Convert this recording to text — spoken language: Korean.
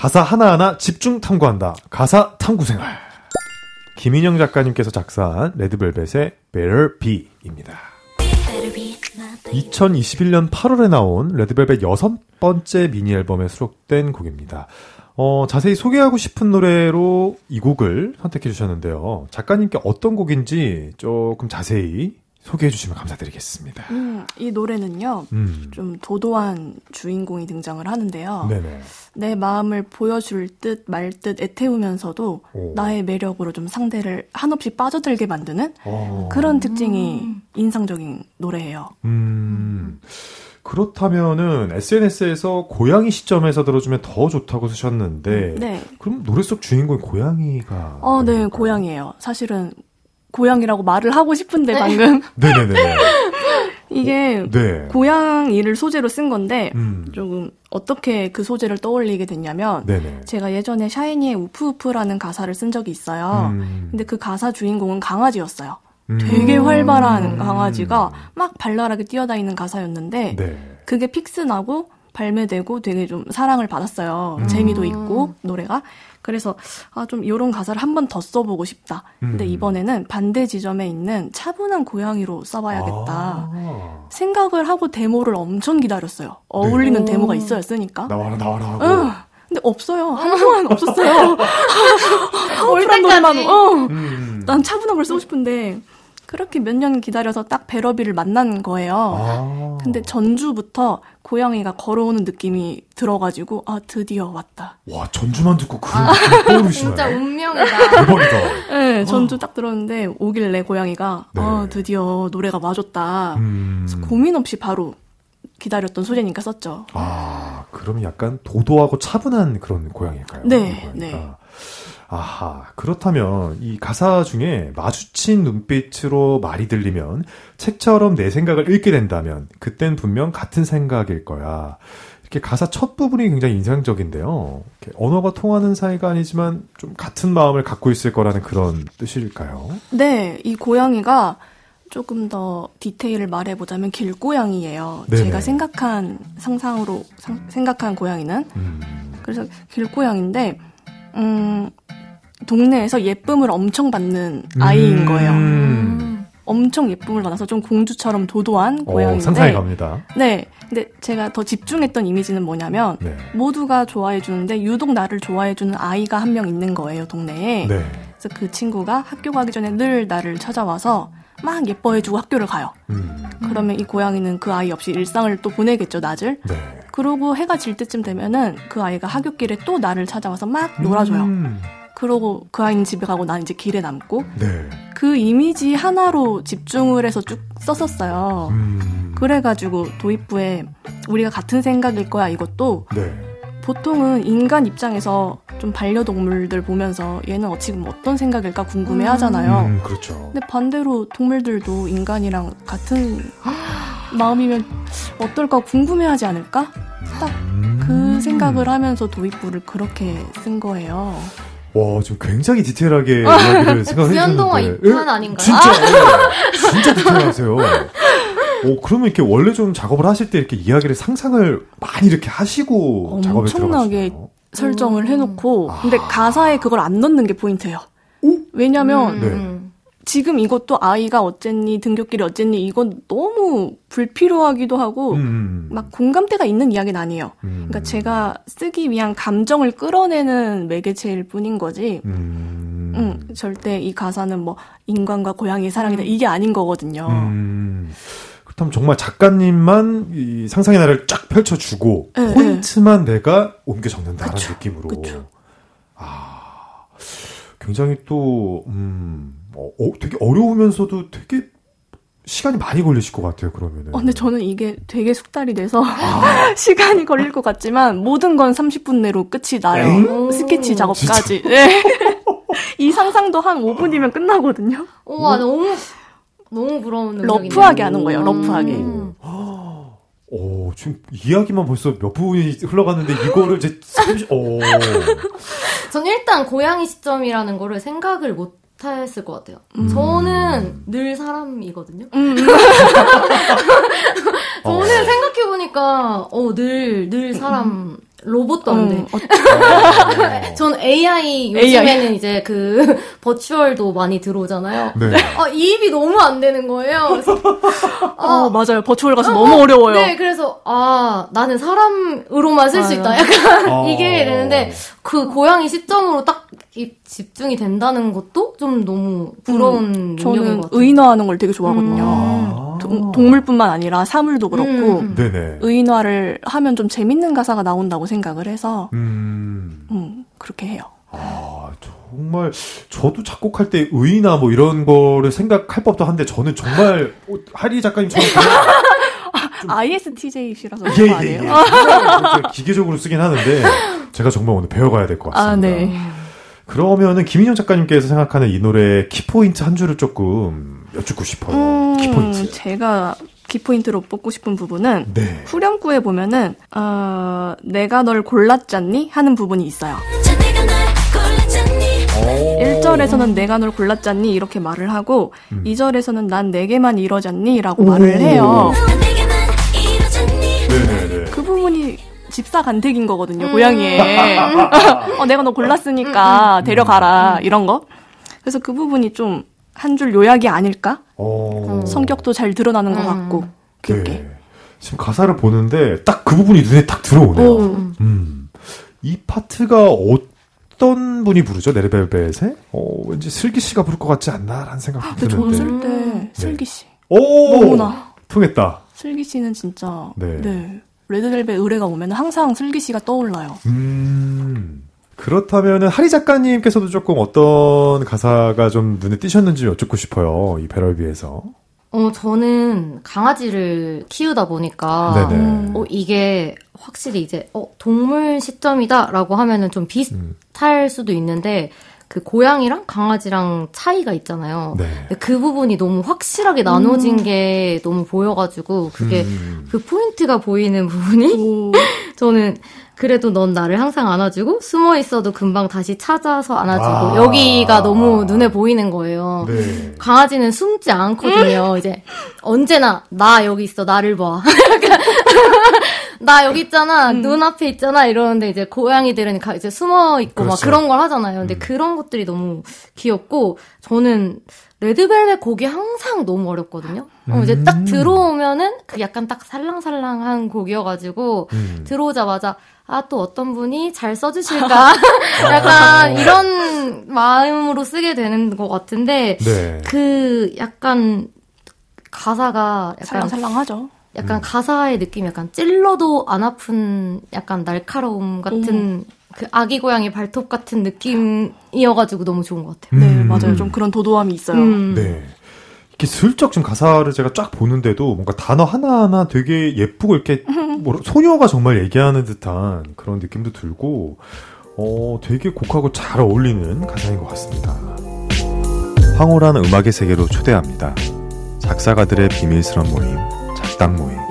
가사 하나하나 집중 탐구한다. 가사 탐구 생활. 김인영 작가님께서 작사한 레드벨벳의 Better Be입니다. 2021년 8월에 나온 레드벨벳 여섯 번째 미니 앨범에 수록된 곡입니다. 어, 자세히 소개하고 싶은 노래로 이 곡을 선택해 주셨는데요. 작가님께 어떤 곡인지 조금 자세히 소개해 주시면 감사드리겠습니다. 음, 이 노래는요, 음. 좀 도도한 주인공이 등장을 하는데요. 네네. 내 마음을 보여줄 듯 말 듯 애태우면서도 오. 나의 매력으로 좀 상대를 한없이 빠져들게 만드는 오. 어. 그런 특징이 음. 인상적인 노래예요. 음. 그렇다면은 SNS에서 고양이 시점에서 들어주면 더 좋다고 쓰셨는데, 네. 그럼 노래 속 주인공이 고양이가? 어, 네, 고양이에요. 사실은 고양이라고 말을 하고 싶은데 네. 방금. 네네네. 이게 네. 고양이를 소재로 쓴 건데 음. 조금 어떻게 그 소재를 떠올리게 됐냐면 네네. 제가 예전에 샤이니의 Woof Woof라는 가사를 쓴 적이 있어요. 음. 근데 그 가사 주인공은 강아지였어요. 음. 되게 활발한 강아지가 막 발랄하게 뛰어다니는 가사였는데 네. 그게 fix 나고 발매되고 되게 좀 사랑을 받았어요. 음. 재미도 있고 노래가. 그래서 아 좀 이런 가사를 한 번 더 써보고 싶다. 근데 음. 이번에는 반대 지점에 있는 차분한 고양이로 써봐야겠다. 아. 생각을 하고 데모를 엄청 기다렸어요. 어울리는 네. 데모가 있어야 쓰니까. 나와라 나와라 하고. 응. 근데 없어요. 한 동안 없었어요. 얼른 노래만. 어. 음. 난 차분한 걸 쓰고 싶은데 그렇게 몇 년 기다려서 딱 베러비를 만난 거예요. 아. 근데 전주부터 고양이가 걸어오는 느낌이 들어가지고 아 드디어 왔다. 와 전주만 듣고 그런 아? 진짜 운명이다. 대박이다. 네 전주 딱 들었는데 오길래 고양이가 네. 아 드디어 노래가 와줬다. 음. 고민 없이 바로 기다렸던 소재니까 썼죠. 아 그러면 약간 도도하고 차분한 그런 고양이일까요? 네, 네. 아하, 그렇다면 이 가사 중에 마주친 눈빛으로 말이 들리면 책처럼 내 생각을 읽게 된다면 그땐 분명 같은 생각일 거야. 이렇게 가사 첫 부분이 굉장히 인상적인데요. 언어가 통하는 사이가 아니지만 좀 같은 마음을 갖고 있을 거라는 그런 뜻일까요? 네, 이 고양이가 조금 더 디테일을 말해보자면 길고양이예요. 네네. 제가 생각한 상상으로 상, 생각한 고양이는 음. 그래서 길고양인데 음, 동네에서 예쁨을 엄청 받는 아이인 음. 거예요. 음. 엄청 예쁨을 받아서 좀 공주처럼 도도한 어, 고양이인데 상상이 갑니다. 네. 근데 제가 더 집중했던 이미지는 뭐냐면 네. 모두가 좋아해 주는데 유독 나를 좋아해 주는 아이가 한 명 있는 거예요, 동네에. 네. 그래서 그 친구가 학교 가기 전에 늘 나를 찾아와서 막 예뻐해주고 학교를 가요. 음. 그러면 이 고양이는 그 아이 없이 일상을 또 보내겠죠, 낮을. 네. 그러고 해가 질 때쯤 되면은 그 아이가 학교길에 또 나를 찾아와서 막 놀아줘요. 음. 그러고 그 아이는 집에 가고 난 이제 길에 남고 네. 그 이미지 하나로 집중을 해서 쭉 썼었어요. 음. 그래가지고 도입부에 우리가 같은 생각일 거야 이것도 네. 보통은 인간 입장에서 좀 반려동물들 보면서 얘는 지금 어떤 생각일까 궁금해 하잖아요. 음, 그렇죠. 근데 반대로 동물들도 인간이랑 같은 마음이면 어떨까 궁금해 하지 않을까? 딱그 음. 생각을 하면서 도입부를 그렇게 쓴 거예요. 와, 지금 굉장히 디테일하게 이야기를 생각해 주셨는데. 2편 아닌가요? 진짜, 네. 진짜 디테일하세요. 오, 그러면 이렇게 원래 좀 작업을 하실 때 이렇게 이야기를 상상을 많이 이렇게 하시고 작업에 들어가시나요? 엄청나게 설정을 해놓고, 아. 근데 가사에 그걸 안 넣는 게 포인트예요. 오? 왜냐면, 음. 네. 지금 이것도 아이가 어쨌니 등교길이 어쨌니 이건 너무 불필요하기도 하고 음. 막 공감대가 있는 이야기는 아니에요. 음. 그러니까 제가 쓰기 위한 감정을 끌어내는 매개체일 뿐인 거지. 음. 음 절대 이 가사는 뭐 인간과 고양이의 사랑이다 이게 아닌 거거든요. 음. 그렇다면 정말 작가님만 이 상상의 나를 쫙 펼쳐주고 네, 포인트만 네. 내가 옮겨 적는다는 그쵸, 느낌으로. 그쵸. 아, 굉장히 또 음. 어, 어, 되게 어려우면서도 되게 시간이 많이 걸리실 것 같아요, 그러면은. 어, 근데 저는 이게 되게 숙달이 돼서 아. 시간이 걸릴 것 같지만 모든 건 30분 내로 끝이 나요. 엥? 스케치 작업까지. 네. 이 상상도 한 5분이면 끝나거든요. 우와, 너무, 너무 부러운 러프하게 하는 거예요, 러프하게. 음. 오, 지금 이야기만 벌써 몇 분이 흘러갔는데 이거를 이제 30, 오. 전 일단 고양이 시점이라는 거를 생각을 못 못했을 것 같아요. 음. 저는 늘 사람이거든요. 음. 저는 어. 생각해보니까, 어, 늘, 늘 사람, 로봇도 안 돼. 어. 전 AI 요즘에는 AI. 이제 그 버추얼도 많이 들어오잖아요. 네. 아, 이입이 너무 안 되는 거예요. 그래서, 아, 어, 맞아요. 버추얼 가서 어, 너무 어려워요. 네, 그래서 아 나는 사람으로만 쓸 수 있다. 약간 어. 이게 되는데 그 고양이 시점으로 딱 집중이 된다는 것도 좀 너무 부러운 음, 저는 의인화하는 걸 되게 좋아하거든요. 아~ 동, 동물뿐만 아니라 사물도 그렇고 음, 음. 의인화를 하면 좀 재밌는 가사가 나온다고 생각을 해서 음. 음, 그렇게 해요. 아 정말 저도 작곡할 때 의인화 뭐 이런 거를 생각할 법도 한데 저는 정말 하리 작가님처럼 ISTJ시라서 예, 예, 예. 기계적으로 쓰긴 하는데 제가 정말 오늘 배워가야 될 것 같습니다. 아, 네. 그러면은 김인영 작가님께서 생각하는 이 노래 키포인트 한 줄을 조금 여쭙고 싶어요. 음, 키포인트. 제가 키포인트로 뽑고 싶은 부분은 네. 후렴구에 보면은 어, 내가 널 골랐잖니 하는 부분이 있어요. 1절에서는 내가 널 골랐잖니 이렇게 말을 하고 음. 2절에서는 난 내게만 이러잖니 라고 말을 해요. 네네네. 그 부분이 집사 간택인 거거든요, 음. 고양이에. 어, 내가 너 골랐으니까 음. 데려가라, 이런 거. 그래서 그 부분이 좀 한 줄 요약이 아닐까? 오. 성격도 잘 드러나는 것 음. 같고, 귀엽게. 네. 지금 가사를 보는데 딱 그 부분이 눈에 딱 들어오네요. 음. 이 파트가 어떤 분이 부르죠? 네르벨벳에? 어, 왠지 슬기 씨가 부를 것 같지 않나라는 생각이 아, 드는데. 저는 쓸 때 슬기 씨. 오! 너무나. 통했다. 슬기 씨는 진짜 네. 네. 레드벨벳 의뢰가 오면 항상 슬기 씨가 떠올라요. 음. 그렇다면 하리 작가님께서도 조금 어떤 가사가 좀 눈에 띄셨는지 여쭙고 싶어요. 이 배럴비에서. 어, 저는 강아지를 키우다 보니까, 음. 어, 이게 확실히 이제, 어, 동물 시점이다라고 하면은 좀 비슷할 음. 수도 있는데, 그 고양이랑 강아지랑 차이가 있잖아요. 네. 그 부분이 너무 확실하게 나눠진 음. 게 너무 보여가지고 그게 음. 그 포인트가 보이는 부분이 저는 그래도 넌 나를 항상 안아주고 숨어 있어도 금방 다시 찾아서 안아주고 아~ 여기가 너무 눈에 보이는 거예요. 네. 강아지는 숨지 않거든요. 이제 언제나 나 여기 있어 나를 봐. 나 여기 있잖아, 음. 눈 앞에 있잖아, 이러는데 이제 고양이들은 가, 이제 숨어 있고 그렇죠. 막 그런 걸 하잖아요. 근데 음. 그런 것들이 너무 귀엽고, 저는 레드벨벳 곡이 항상 너무 어렵거든요. 음. 어, 이제 딱 음. 들어오면은 그 약간 딱 살랑살랑한 곡이어가지고, 음. 들어오자마자, 아, 또 어떤 분이 잘 써주실까? 약간 이런 마음으로 쓰게 되는 것 같은데, 네. 그 약간 가사가 약간 살랑살랑하죠. 약간 음. 가사의 느낌이 약간 찔러도 안 아픈 약간 날카로움 같은 오. 그 아기 고양이 발톱 같은 느낌이어가지고 너무 좋은 것 같아요. 네, 음. 네, 맞아요. 좀 그런 도도함이 있어요. 음. 네. 이렇게 슬쩍 좀 가사를 제가 쫙 보는데도 뭔가 단어 하나하나 되게 예쁘고 이렇게 뭐 소녀가 정말 얘기하는 듯한 그런 느낌도 들고 어, 되게 곡하고 잘 어울리는 가사인 것 같습니다. 황홀한 음악의 세계로 초대합니다. 작사가들의 비밀스런 모임. 작당 모임